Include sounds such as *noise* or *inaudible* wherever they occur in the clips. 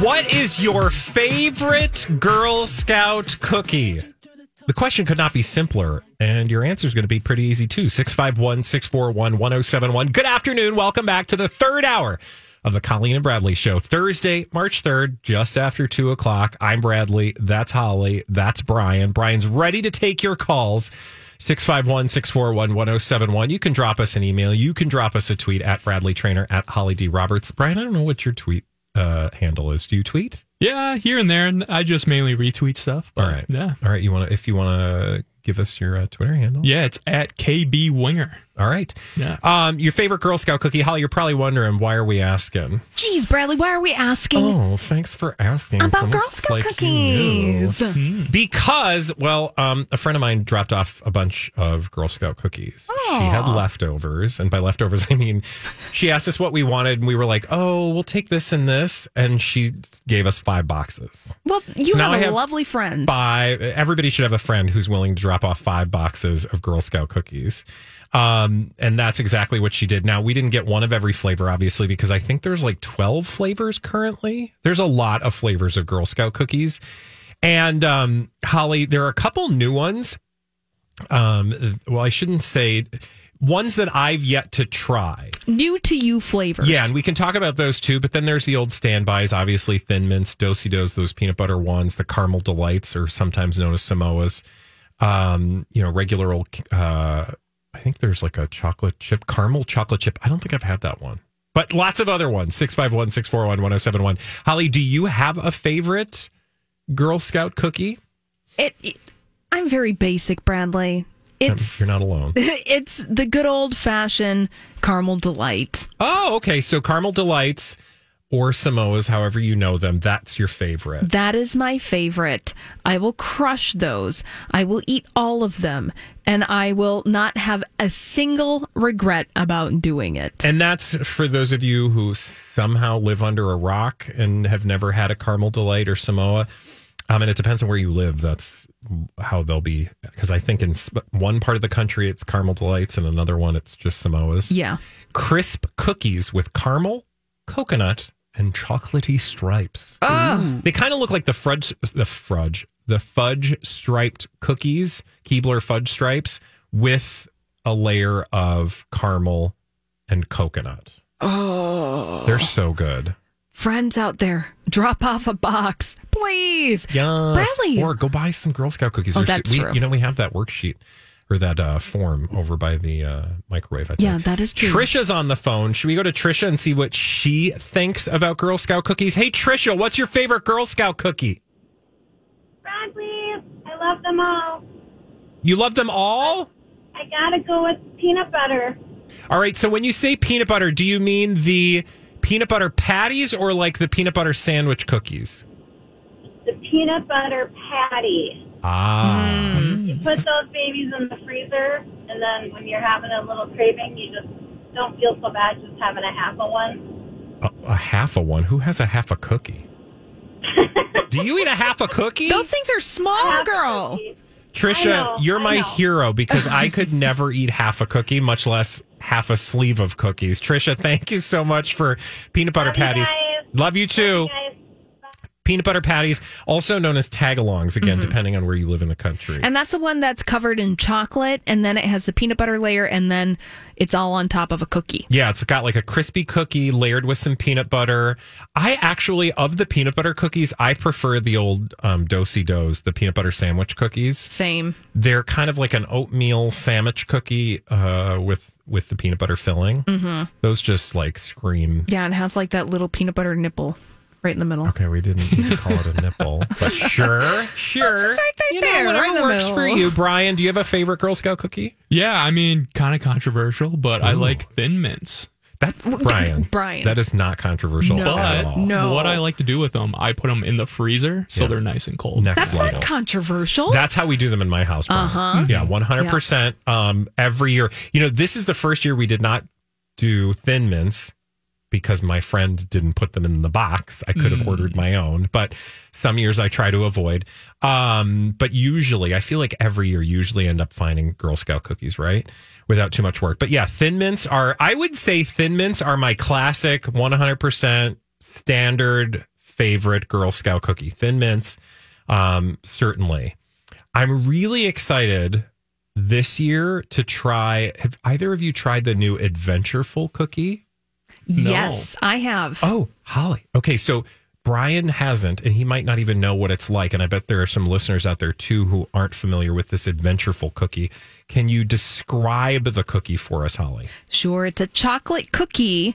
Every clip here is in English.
What is your favorite Girl Scout cookie? The question could not be simpler, and your answer is going to be pretty easy too. 651 641 1071. Good afternoon. Welcome back to the third hour of the Colleen and Bradley Show. Thursday, March 3rd, just after 2 o'clock. I'm Bradley. That's Holly. That's Brian. Brian's ready to take your calls. 651 641 1071. You can drop us an email. You can drop us a tweet at Bradley Traynor at Holly D. Roberts. Brian, I don't know what your tweet uh, handle is. Do you tweet? Yeah, here and there. And I just mainly retweet stuff. All right. Yeah. All right. You want to, if you want to give us your uh, Twitter handle? Yeah, it's at KB Winger. All right. Yeah. Um, your favorite Girl Scout cookie, Holly? You're probably wondering why are we asking? Geez, Bradley, why are we asking Oh, thanks for asking. about Someone Girl Scout like you. cookies? Because, well, um, a friend of mine dropped off a bunch of Girl Scout cookies. She had leftovers, and by leftovers, *laughs* I mean she asked us what we wanted, and we were like, "Oh, we'll take this and this," and she gave us five boxes. Well, you Now have a have lovely friend. Five. Everybody should have a friend who's willing to drop off five boxes of Girl Scout cookies. Um, and that's exactly what she did. Now, we didn't get one of every flavor, obviously, because I think there's like 12 flavors currently. There's a lot of flavors of Girl Scout cookies. And um, Holly, there are a couple new ones. Um, well, I shouldn't say ones that I've yet to try. New to you flavors. Yeah, and we can talk about those too. But then there's the old standbys, obviously Thin Mints, Do-si-dos, those peanut butter ones, the caramel delights, or sometimes known as Samoas. Um, you know, regular old. Uh, I think there's like a chocolate chip, caramel chocolate chip. I don't think I've had that one, but lots of other ones. 651 641 1071. Holly, do you have a favorite Girl Scout cookie? It, it- I'm very basic, Bradley. It's You're not alone. *laughs* it's the good old fashioned caramel delight. Oh, okay. So caramel delights or Samoas, however you know them, that's your favorite. That is my favorite. I will crush those. I will eat all of them, and I will not have a single regret about doing it. And that's for those of you who somehow live under a rock and have never had a caramel delight or Samoa. Um, and it depends on where you live. That's how they'll be. Because I think in one part of the country it's caramel delights, and another one it's just Samoas. Yeah. Crisp cookies with caramel, coconut, and chocolatey stripes. Oh. They kind of look like the fudge, the fudge, the fudge striped cookies, Keebler fudge stripes, with a layer of caramel and coconut. Oh, they're so good. Friends out there, drop off a box, please. Yes. Bradley. Or go buy some Girl Scout cookies. Oh, There's- that's we, true. You know, we have that worksheet or that uh, form over by the uh, microwave. I think. Yeah, that is true. Trisha's on the phone. Should we go to Trisha and see what she thinks about Girl Scout cookies? Hey, Trisha, what's your favorite Girl Scout cookie? Bradley, I love them all. You love them all? I gotta go with peanut butter. All right. So when you say peanut butter, do you mean the peanut butter patties or like the peanut butter sandwich cookies? The peanut butter patty. Ah. You put those babies in the freezer, and then when you're having a little craving, you just don't feel so bad just having a half a one. A, a half a one. Who has a half a cookie? *laughs* Do you eat a half a cookie? Those things are small, girl. Trisha, know, you're I my know. hero because I *laughs* could never eat half a cookie, much less half a sleeve of cookies. Trisha, thank you so much for peanut butter Love patties. guys. Love you too. Guys, peanut butter patties, also known as tagalongs, again, depending on where you live in the country. And that's the one that's covered in chocolate, and then it has the peanut butter layer, and then it's all on top of a cookie. Yeah, it's got like a crispy cookie layered with some peanut butter. I actually, of the peanut butter cookies, I prefer the old um, Do-si-dos, the peanut butter sandwich cookies. Same. They're kind of like an oatmeal sandwich cookie uh, with with the peanut butter filling. Mm-hmm. Those just like scream. Yeah, and it has like that little peanut butter nipple right in the middle. Okay, we didn't even call it a nipple, but sure, *laughs* sure. It's right there, you know, right whatever in the works for you, Brian. Do you have a favorite Girl Scout cookie? Yeah, I mean, kind of controversial, but I like Thin Mints. That Brian. Brian. That is not controversial No. at But all. No. what I like to do with them, I put them in the freezer so Yeah. they're nice and cold. Next That's level. not controversial. That's how we do them in my house. Uh huh. Yeah, one hundred percent. Um, every year. You know, this is the first year we did not do thin mints because my friend didn't put them in the box. I could have ordered my own, but some years I try to avoid. Um, but usually, I feel like every year, usually end up finding Girl Scout cookies, right? Without too much work. But yeah, thin mints are. I would say thin mints are my classic, one hundred percent standard favorite Girl Scout cookie. Thin mints, um, certainly. I'm really excited this year to try. Have either of you tried the new Adventureful cookie? Yes, I have. Oh, Holly. Okay, so Brian hasn't, and he might not even know what it's like. And I bet there are some listeners out there too who aren't familiar with this Adventureful cookie. Can you describe the cookie for us, Holly? Sure, it's a chocolate cookie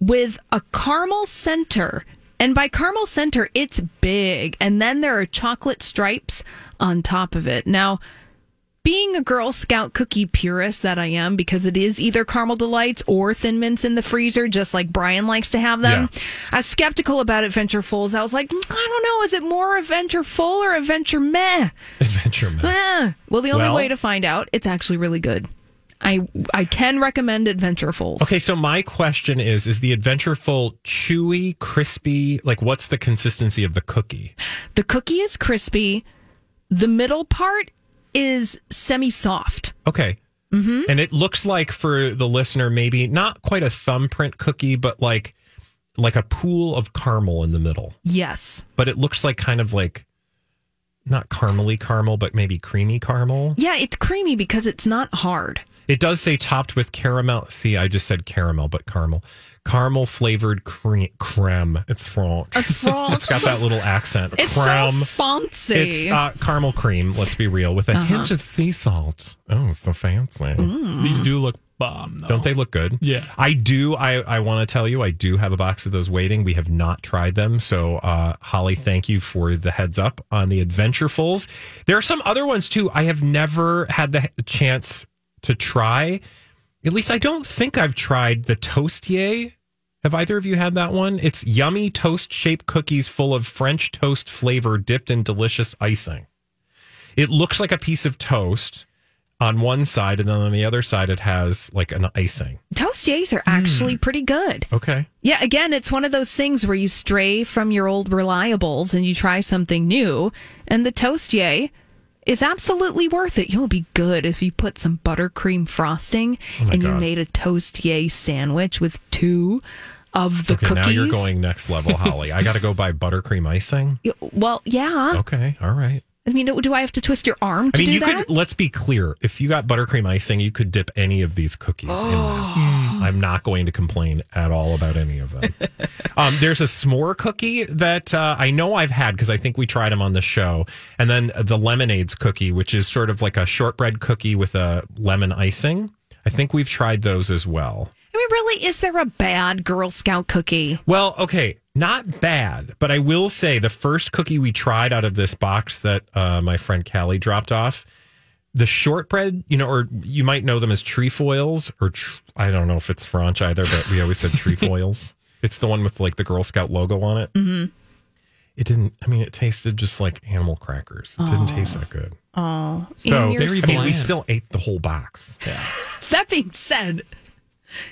with a caramel center. And by caramel center, it's big. And then there are chocolate stripes on top of it. Now, being a Girl Scout cookie purist that I am, because it is either caramel delights or thin mints in the freezer, just like Brian likes to have them. Yeah. I was skeptical about Adventurefuls. I was like, "Mm, I don't know, is it more Adventureful or Adventure Meh? Adventure Man. Eh. Well, the only Well- way to find out, it's actually really good. I I can recommend Adventurefuls. Okay, so my question is: Is the Adventureful chewy, crispy? Like, what's the consistency of the cookie? The cookie is crispy. The middle part is semi soft. Okay. Mm-hmm. And it looks like for the listener, maybe not quite a thumbprint cookie, but like like a pool of caramel in the middle. Yes. But it looks like kind of like not caramely caramel, but maybe creamy caramel. Yeah, it's creamy because it's not hard. It does say topped with caramel. See, I just said caramel, but caramel. Caramel flavored cream creme. It's French. It's French. it's got that little accent. It's creme. so fancy. It's uh, caramel cream. Let's be real, with a Uh-huh. hint of sea salt. Oh, so fancy. Mm. These do look bomb, though. Don't they look good? Yeah. I do. I, I want to tell you, I do have a box of those waiting. We have not tried them. So, uh, Holly, thank you for the heads up on the Adventurefuls. There are some other ones too. I have never had the chance to try. At least I don't think I've tried the Toast-Yay. Have either of you had that one? It's yummy toast shaped cookies full of French toast flavor dipped in delicious icing. It looks like a piece of toast on one side, and then on the other side, it has like an icing. Toast-Yays are actually hmm. pretty good. Okay. Yeah, again, it's one of those things where you stray from your old reliables and you try something new, and the Toast-Yay is absolutely worth it. You'll be good if you put some buttercream frosting oh my and you made a Toast-Yay sandwich with two of the Okay, cookies. now you're going next level, Holly. I got to go buy buttercream icing. *laughs* Well, yeah. Okay, all right. I mean, do I have to twist your arm to I mean, do you that? could. Let's be clear. If you got buttercream icing, you could dip any of these cookies in Oh. that. I'm not going to complain at all about any of them. *laughs* um, there's a s'more cookie that uh, I know I've had because I think we tried them on the show, and then the lemonades cookie, which is sort of like a shortbread cookie with a lemon icing. I think we've tried those as well. I mean, really, is there a bad Girl Scout cookie? Well, okay, not bad, but I will say the first cookie we tried out of this box that uh, my friend Callie dropped off, the shortbread, you know, or you might know them as trefoils, or tr- I don't know if it's French either, but we always said trefoils. *laughs* it's the one with like the Girl Scout logo on it. Mm-hmm. It didn't. I mean, it tasted just like animal crackers. It didn't taste that good. Oh, So I mean, we still ate the whole box. Yeah. *laughs* that being said,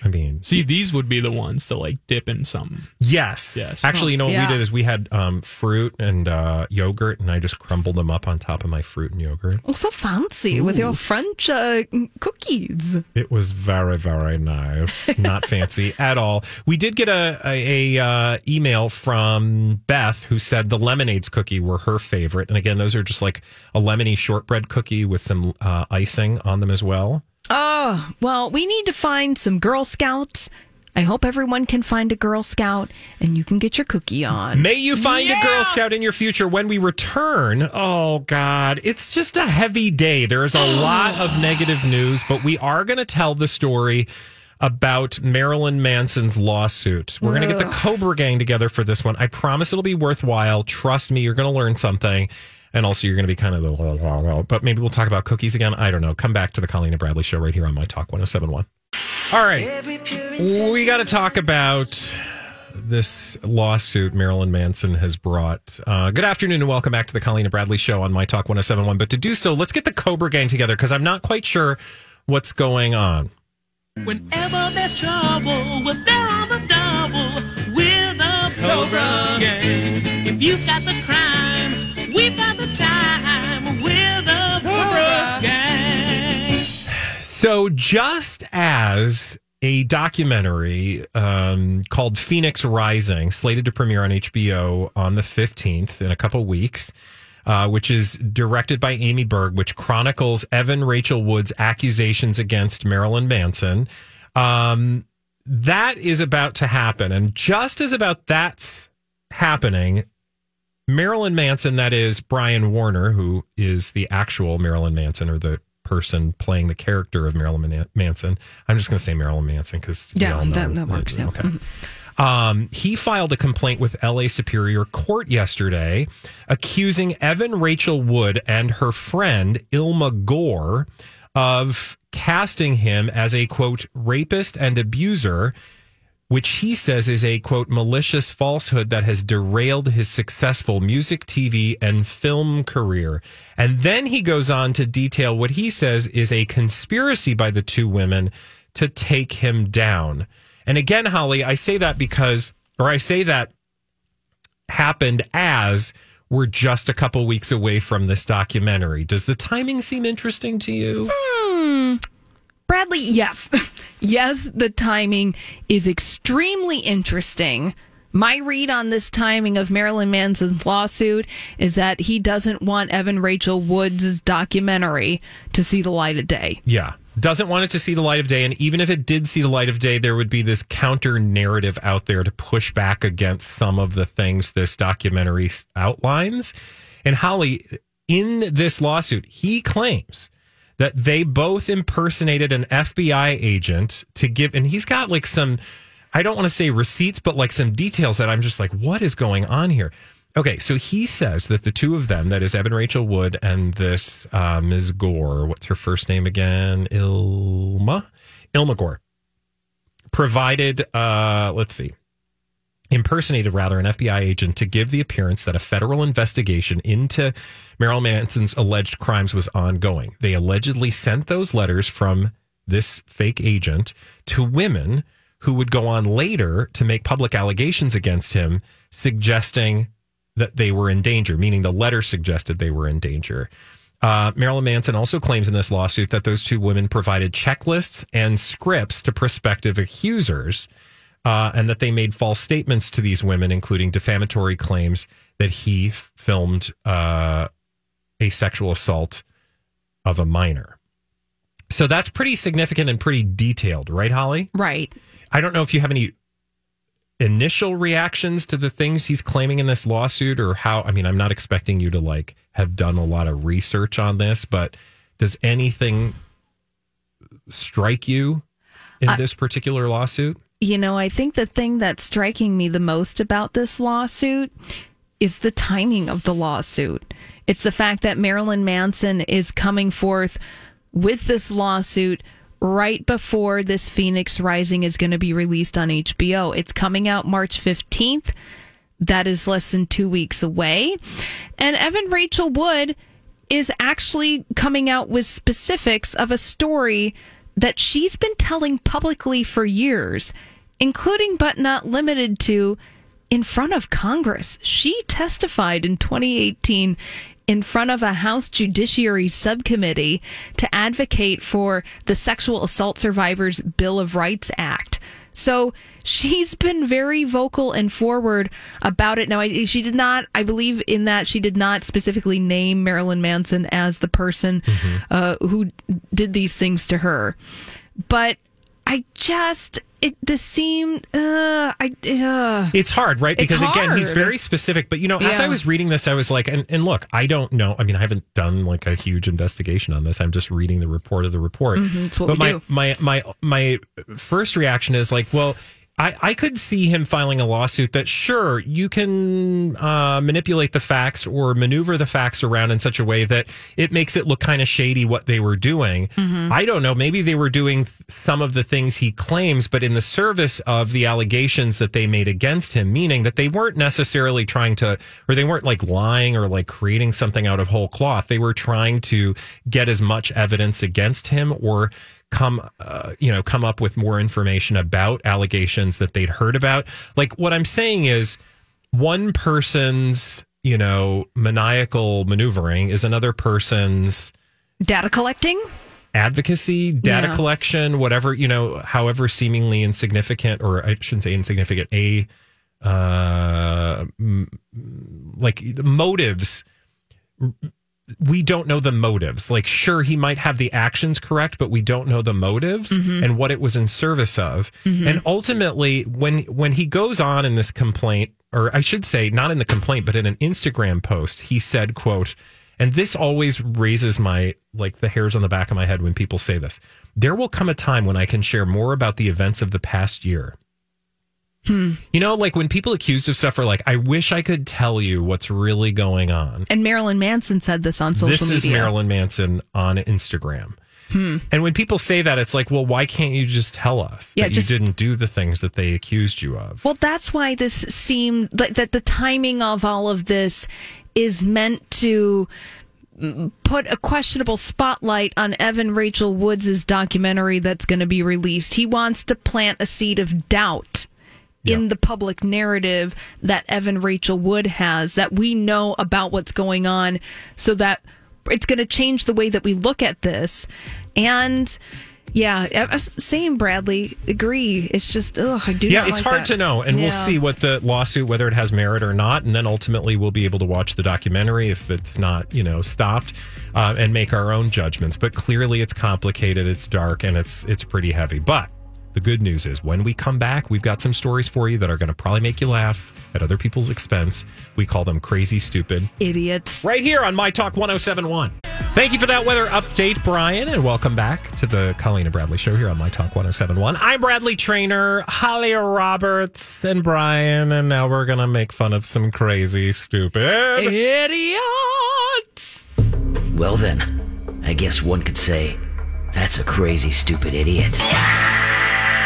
I mean, See, these would be the ones to like dip in something. yes, Yes. Actually, you know what Yeah. we did is we had um, fruit and uh, yogurt, and I just crumbled them up on top of my fruit and yogurt. Oh, so fancy with your French uh, cookies. It was very, very nice. Not *laughs* fancy at all. We did get a, a, a uh, email from Beth who said the lemonades cookie were her favorite, and again, those are just like a lemony shortbread cookie with some uh, icing on them as well. Oh, well, we need to find some Girl Scouts. I hope everyone can find a Girl Scout and you can get your cookie on. May you find a Girl Scout in your future when we return. Oh, God. It's just a heavy day. There's a *sighs* lot of negative news, but we are going to tell the story about Marilyn Manson's lawsuit. We're going to get the Cobra Gang together for this one. I promise it'll be worthwhile. Trust me, you're going to learn something. And also, you're going to be kind of, but maybe we'll talk about cookies again. I don't know. Come back to the Colleen and Bradley show right here on My Talk 1071. All right. We got to talk about this lawsuit Marilyn Manson has brought. Uh, good afternoon and welcome back to the Colleen and Bradley show on My Talk 1071. But to do so, let's get the Cobra Gang together because I'm not quite sure what's going on. Whenever there's trouble, we're there on the double. We're the Cobra Gang. If you've got the crime, we've got So, just as a documentary um, called Phoenix Rising, slated to premiere on HBO on the 15th in a couple weeks, uh, which is directed by Amy Berg, which chronicles Evan Rachel Wood's accusations against Marilyn Manson. Um, that is about to happen. And just as about that's happening, Marilyn Manson, that is Brian Warner, who is the actual Marilyn Manson or the person playing the character of Marilyn Man- Manson. I'm just going to say Marilyn Manson because Yeah, that- that works, yeah. Okay. Um, he filed a complaint with LA Superior Court yesterday, accusing Evan Rachel Wood and her friend Illma Gore of casting him as a quote rapist and abuser which he says is a quote malicious falsehood that has derailed his successful music, TV, and film career. And then he goes on to detail what he says is a conspiracy by the two women to take him down. And again, Holly, I say that because, or I say that happened as we're just a couple weeks away from this documentary. Does the timing seem interesting to you? Hmm. Bradley, yes. *laughs* yes, the timing is extremely interesting. My read on this timing of Marilyn Manson's lawsuit is that he doesn't want Evan Rachel Woods' documentary to see the light of day. Yeah. Doesn't want it to see the light of day. And even if it did see the light of day, there would be this counter narrative out there to push back against some of the things this documentary outlines. And Holly, in this lawsuit, he claims that they both impersonated an FBI agent to give, and he's got like some, I don't want to say receipts, but like some details that I'm just like, what is going on here? Okay, so he says that the two of them, that is Evan Rachel Wood and this uh, Ms. Gore, what's her first name again? Illma? Illma Gore, provided, uh, let's see, impersonated rather an FBI agent to give the appearance that a federal investigation into Marilyn Manson's alleged crimes was ongoing. They allegedly sent those letters from this fake agent to women who would go on later to make public allegations against him, suggesting that they were in danger, meaning the letter suggested they were in danger. Uh, Marilyn Manson also claims in this lawsuit that those two women provided checklists and scripts to prospective accusers uh, and that they made false statements to these women, including defamatory claims that he f- filmed uh, a sexual assault of a minor. So that's pretty significant and pretty detailed, right, Holly? Right. I don't know if you have any initial reactions to the things he's claiming in this lawsuit or how I mean I'm not expecting you to like have done a lot of research on this but does anything strike you in I- this particular lawsuit? You know, I think the thing that's striking me the most about this lawsuit is the timing of the lawsuit. It's the fact that Marilyn Manson is coming forth with this lawsuit right before this Phoenix Rising is going to be released on HBO. It's coming out March 15th. That is less than two weeks away. And Evan Rachel Wood is actually coming out with specifics of a story that she's been telling publicly for years, including but not limited to in front of Congress. She testified in 2018 in front of a House Judiciary Subcommittee to advocate for the Sexual Assault Survivors Bill of Rights Act. So she's been very vocal and forward about it. Now, I, she did not, I believe in that she did not specifically name Marilyn Manson as the person uh, who did these things to her. But I just, it just seemed, uh, I, uh, It's hard, right? Because again, he's very specific. But you know, as I was reading this, I was like, and, and look, I don't know. I mean, I haven't done like a huge investigation on this. I'm just reading the report of the report. what but my, do. my my my first reaction is like, well. I, I could see him filing a lawsuit that sure you can uh, manipulate the facts or maneuver the facts around in such a way that it makes it look kind of shady what they were doing. I don't know. Maybe they were doing th- some of the things he claims, but in the service of the allegations that they made against him, meaning that they weren't necessarily trying to, or they weren't like lying or like creating something out of whole cloth. They were trying to get as much evidence against him or come uh, you know come up with more information about allegations that they'd heard about like what i'm saying is one person's you know maniacal maneuvering is another person's data collecting. advocacy data Yeah. collection whatever you know however seemingly insignificant or i shouldn't say insignificant a uh m- like the motives we don't know the motives. Like, sure, he might have the actions correct, but we don't know the motives mm-hmm. and what it was in service of. Mm-hmm. And ultimately, when when he goes on in this complaint, or I should say, not in the complaint, but in an Instagram post, he said, "quote." And this always raises my like the hairs on the back of my head when people say this. There will come a time when I can share more about the events of the past year. Hmm. You know, like when people accused of stuff are like, I wish I could tell you what's really going on And Marilyn Manson said this on social this media. This is Marilyn Manson on Instagram. Hmm. And when people say that, it's like, well, why can't you just tell us Yeah, that just- you didn't do the things that they accused you of? Well, that's why this seemed that, that the timing of all of this is meant to put a questionable spotlight on Evan Rachel Woods' documentary that's going to be released. He wants to plant a seed of doubt in the public narrative that Evan Rachel Wood has that we know about what's going on so that it's going to change the way that we look at this and yeah, saying Bradley agree. It's just ugh, I do. yeah, it's like hard that. to know. And we'll see what the lawsuit, whether it has merit or not. And then ultimately we'll be able to watch the documentary if it's not, you know, stopped uh, and make our own judgments. But clearly it's complicated, it's dark, and it's it's pretty heavy. But the good news is when we come back, we've got some stories for you that are going to probably make you laugh at other people's expense. We call them crazy stupid. idiots. right here on My Talk 1071. Thank you for that weather update, Brian, and welcome back to the Colleen and Bradley show here on My Talk 1071. I'm Bradley Traynor, Holly Roberts, and Brian, and now we're going to make fun of some crazy, stupid. Idiots. Well, then, I guess one could say that's a crazy, stupid idiot.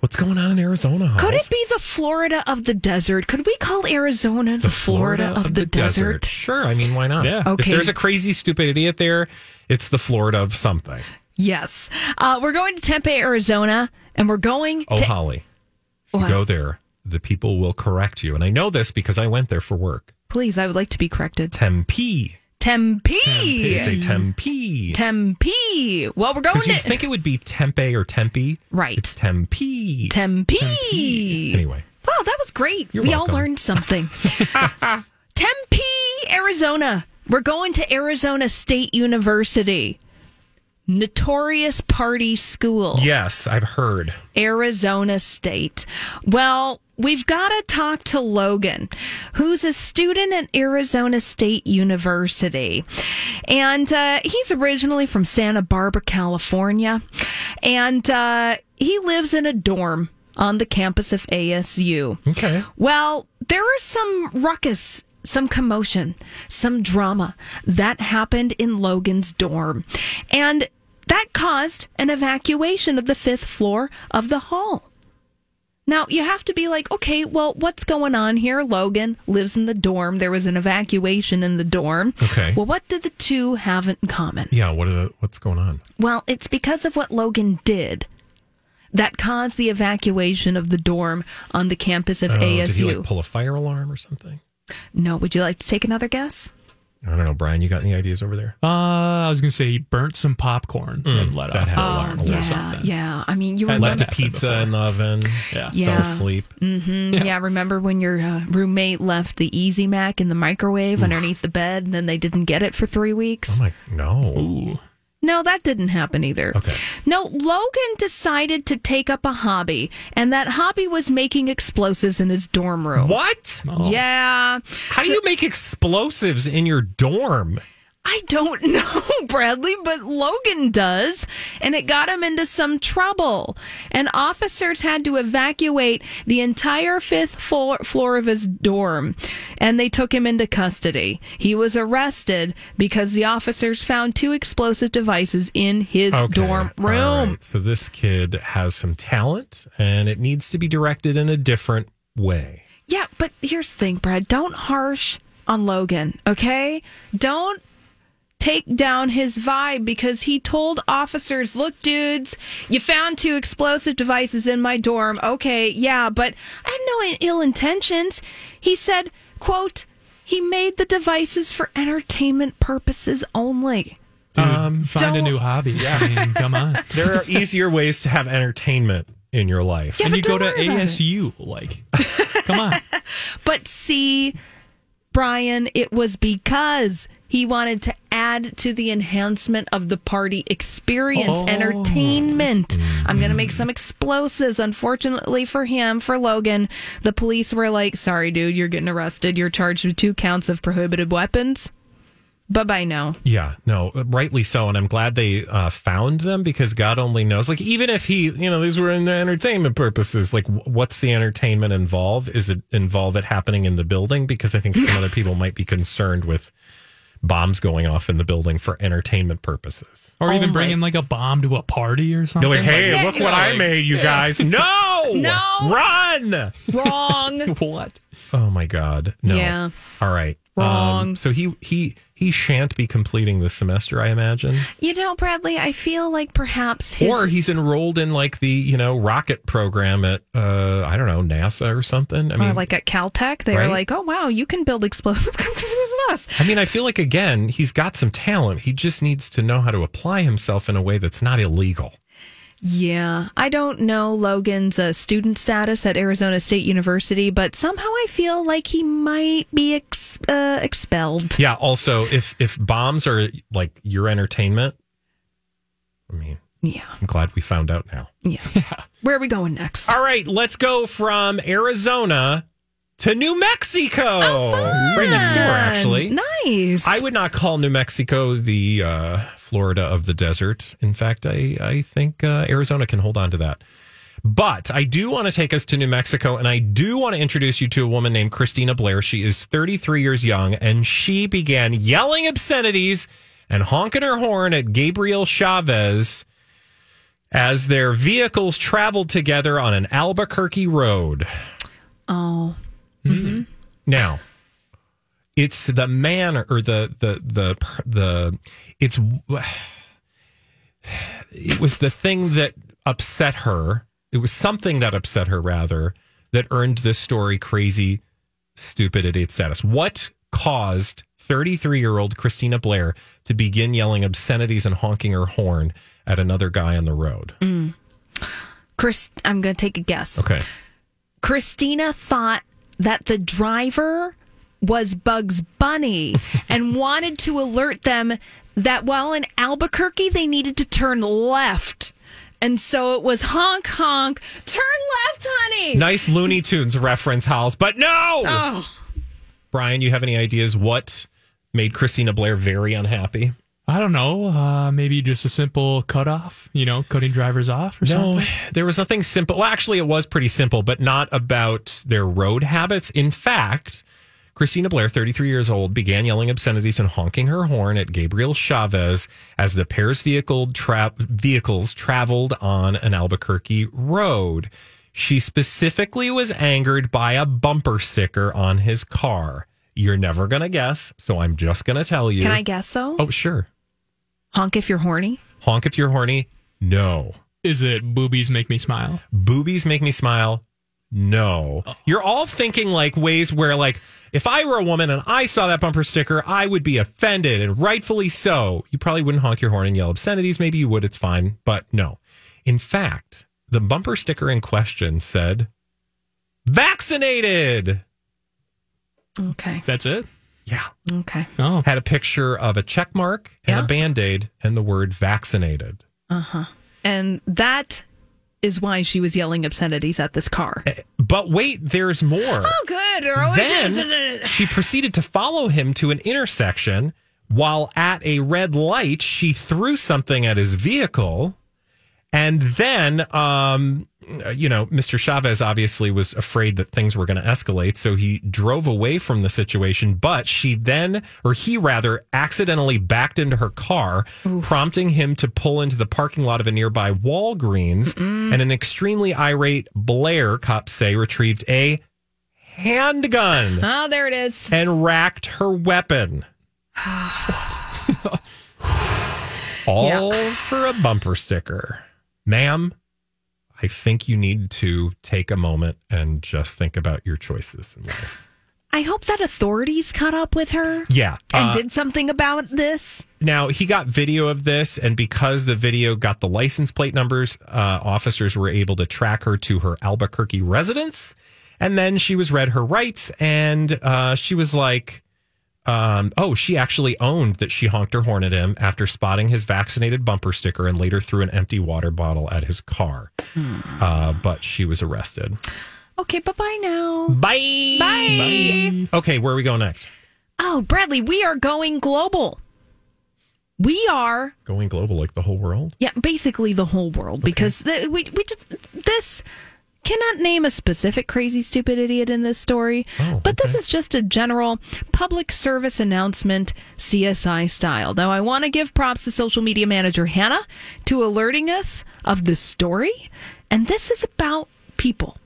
What's going on in Arizona? Could Hollis? it be the Florida of the desert? Could we call Arizona the, Florida, of, the, desert? Sure. I mean, why not? Yeah. Okay. If there's a crazy, stupid idiot there, it's the Florida of something. Yes. Uh, we're going to Tempe, Arizona, and we're going Oh, to. Holly, if you go there, the people will correct you. And I know this because I went there for work. Please, I would like to be corrected. Tempe. Tempe. They say Tempe. Tempe. Well, we're going to think it would be Tempe or Tempe. Right. It's Tempe. Tempe. Anyway. Wow, that was great. You're we welcome. all learned something. *laughs* Tempe, Arizona. We're going to Arizona State University. Notorious party school. Yes, I've heard. Arizona State. Well, we've got to talk to Logan, who's a student at Arizona State University. And uh, he's originally from Santa Barbara, California. And uh, he lives in a dorm on the campus of ASU. Okay. Well, there was some ruckus, some commotion, some drama that happened in Logan's dorm. And that caused an evacuation of the fifth floor of the hall. Now, you have to be like, okay, well, what's going on here? Logan lives in the dorm. There was an evacuation in the dorm. Okay. Well, what do the two have in common? Yeah. What are the, what's going on? Well, it's because of what Logan did that caused the evacuation of the dorm on the campus of Oh, ASU. Did he like pull a fire alarm or something? no, would you like to take another guess? I don't know, Brian. You got any ideas over there? Uh, I was gonna say he burnt some popcorn and let Mm, that off had an a alarm lot. or yeah, something. yeah. I mean, you Had? Left a pizza before. in the oven. Yeah. Yeah. Fell asleep. Mm, yeah. remember when your uh, roommate left the Easy Mac in the microwave underneath the bed, and then they didn't get it for three weeks? Oh my no. Ooh. No, that didn't happen either. Okay. No, Logan decided to take up a hobby, and that hobby was making explosives in his dorm room. What? Oh. Yeah. How do you make explosives in your dorm? I don't *laughs* know, Bradley, but Logan does, and it got him into some trouble. And officers had to evacuate the entire fifth floor, of his dorm, and they took him into custody. He was arrested because the officers found two explosive devices in his dorm room. right. So this kid has some talent, and it needs to be directed in a different way. Yeah, but here's the thing, Brad. Don't harsh on Logan, okay? Don't take down his vibe because he told officers, look, dudes, you found two explosive devices in my dorm. Okay, yeah, but I had no ill intentions. He said, quote, he made the devices for entertainment purposes only. Dude, Um, find a don't- new hobby. Yeah, I mean, come on. *laughs* There are easier ways to have entertainment in your life. Yeah, and you go to worry it. ASU, like, come on. *laughs* But see, Brian, it was because he wanted to add to the enhancement of the party experience, Oh. entertainment. I'm going to make some mm. explosives. Unfortunately for him, for Logan, the police were like, sorry, dude, you're getting arrested. You're charged with two counts of prohibited weapons. Bye bye now. Yeah, no, rightly so, and I'm glad they uh, found them because God only knows. Like, even if he, you know, these were in the entertainment purposes. Like, wh- what's the entertainment involved? Is it involve it happening in the building? Because I think some other people might be concerned with bombs going off in the building for entertainment purposes. Or even Only. bringing like a bomb to a party or something. You're like, hey, Yeah, look you what know, I like- made, you guys! *laughs* No, No. run! Wrong. *laughs* what? Oh my God, no. Yeah. All right, Wrong. Um, so he he he shan't be completing the semester, I imagine. you know, Bradley, I feel like perhaps his. or he's enrolled in like the you know rocket program at uh I don't know NASA or something. I or mean, like at Caltech, they Right? were like, "Oh wow, you can build explosive *laughs* computers as us." I mean, I feel like again he's got some talent. He just needs to know how to apply himself in a way that's not illegal. Yeah, I don't know Logan's uh, student status at Arizona State University, but somehow I feel like he might be ex- uh, expelled. Yeah. Also, if if bombs are like your entertainment, I mean, Yeah, I'm glad we found out now. yeah. *laughs* Where are we going next? All right, let's go from Arizona to New Mexico. right next door, actually. Nice. I would not call New Mexico the uh, Florida of the desert. In fact, I, I think uh, Arizona can hold on to that. But I do want to take us to New Mexico, and I do want to introduce you to a woman named Christina Blair. She is 33 years young, and she began yelling obscenities and honking her horn at Gabriel Chavez as their vehicles traveled together on an Albuquerque road. oh, Mm-hmm. Now, it's the manner or the the the the it's *sighs* it was the thing that upset her. It was something that upset her rather that earned this story crazy, stupid idiot status. What caused 33 year old Christina Blair to begin yelling obscenities and honking her horn at another guy on the road? Mm. Chris, I'm going to take a guess. Okay. Christina thought that the driver was Bugs Bunny *laughs* and wanted to alert them that while in Albuquerque, they needed to turn left. And so it was honk, honk, turn left, honey. Nice Looney Tunes reference, Halls, but no! Oh, Brian, you have any ideas what made Christina Blair very unhappy? I don't know. Uh, maybe just a simple cutoff. You know, cutting drivers off or No, something. there was nothing simple. Well, actually, it was pretty simple, but not about their road habits. In fact, Christina Blair, 33 years old, began yelling obscenities and honking her horn at Gabriel Chavez as the pair's vehicle tra- vehicles traveled on an Albuquerque road. She specifically was angered by a bumper sticker on his car. You're never going to guess, so I'm just going to tell you. Can I guess though? Oh, sure. Honk if you're horny. Honk if you're horny. No. Is it boobies make me smile? boobies make me smile no oh. you're all thinking like ways where like if i were a woman and i saw that bumper sticker i would be offended and rightfully so you probably wouldn't honk your horn and yell obscenities maybe you would it's fine but no in fact the bumper sticker in question said vaccinated Okay. That's it. Yeah Okay. Oh, had a picture of a check mark and Yeah. a band-aid and the word vaccinated Uh huh. And that is why she was yelling obscenities at this car. but wait there's more Oh, good. There then *laughs* she proceeded to follow him to an intersection. While at a red light, she threw something at his vehicle. And then, um, you know, Mr. Chavez obviously was afraid that things were going to escalate. So he drove away from the situation. But she then, or he rather, accidentally backed into her car, prompting him to pull into the parking lot of a nearby Walgreens. And an extremely irate Blair, cops say, retrieved a handgun Oh, there it is. and racked her weapon. *sighs* *laughs* All for a bumper sticker. Ma'am, I think you need to take a moment and just think about your choices in life. I hope that authorities caught up with her Yeah. and uh, did something about this. Now he got video of this, and because the video got the license plate numbers, uh, officers were able to track her to her Albuquerque residence. And then she was read her rights, and uh, she was like, um, "Oh, she actually owned that she honked her horn at him after spotting his vaccinated bumper sticker, and later threw an empty water bottle at his car." Uh, but she was arrested. Okay, bye bye now. Bye. Bye. Okay, where are we going next? Oh, Bradley, we are going global. We are, Going global, like the whole world. yeah, basically the whole world because the, we we just this cannot name a specific crazy stupid idiot in this story, Oh, but this is just a general public service announcement CSI style. Now, I want to give props to social media manager Hannah to alerting us of this story, and this is about people,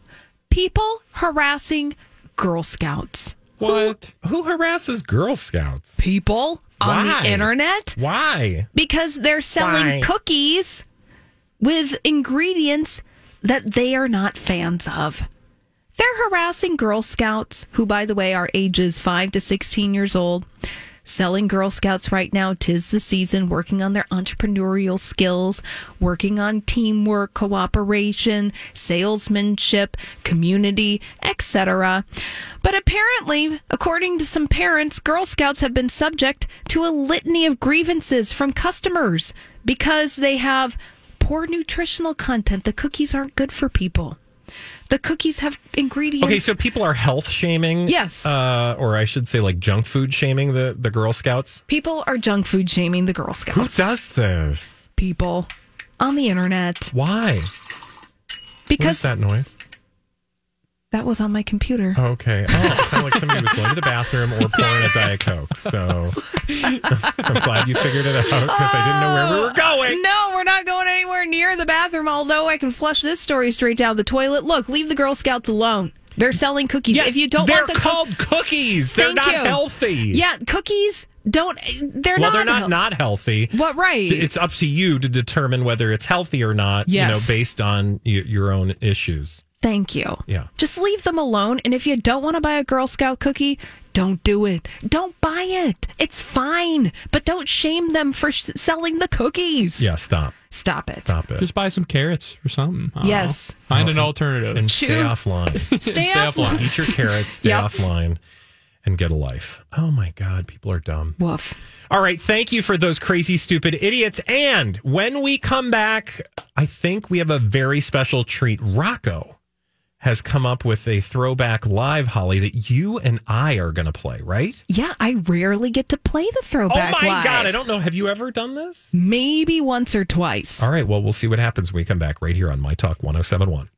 people harassing Girl Scouts, What? Who harasses Girl Scouts? people on Why? the internet. Why? because they're selling Why? cookies with ingredients that they are not fans of. They're harassing Girl Scouts, who, by the way, are ages 5 to 16 years old. Selling Girl Scouts right now, tis the season, working on their entrepreneurial skills, working on teamwork, cooperation, salesmanship, community, etc. But apparently, according to some parents, Girl Scouts have been subject to a litany of grievances from customers because they have poor nutritional content. The cookies aren't good for people. The cookies have ingredients. Okay, so people are health shaming. Yes. Uh, or I should say, like junk food shaming the, the Girl Scouts. people are junk food shaming the Girl Scouts. Who does this? People on the internet Why? Because that noise? That was on my computer. Okay. Oh, it sounded like somebody was going to the bathroom or pouring a Diet Coke. So *laughs* I'm glad you figured it out because I didn't know where we were oh, going. No, we're not going anywhere near the bathroom, although I can flush this story straight down the toilet. Look, leave the Girl Scouts alone. They're selling cookies. Yeah, if you don't they're want the called cookies. They're Thank not you. healthy. Yeah, cookies don't they're not healthy. well, not they're not health- not healthy. What right? It's up to you to determine whether it's healthy or not. yes. You know, based on y- your own issues. Thank you. Yeah. Just leave them alone. And if you don't want to buy a Girl Scout cookie, don't do it. Don't buy it. It's fine. But don't shame them for sh- selling the cookies. Yeah. Stop. Stop it. Stop it. just buy some carrots or something. I Yes. know. Find an alternative. and Chew- *laughs* stay offline. Stay, Stay off. offline. Eat your carrots. Stay Yep. offline, and get a life. Oh my God, people are dumb. Woof. All right, thank you for those crazy, stupid idiots. And when we come back, I think we have a very special treat. Rocco has come up with a throwback live, Holly, that you and I are going to play, right? Yeah, I rarely get to play the throwback. oh my live. God. I don't know. Have you ever done this? Maybe once or twice. All right. Well, we'll see what happens when we come back right here on My Talk 1071.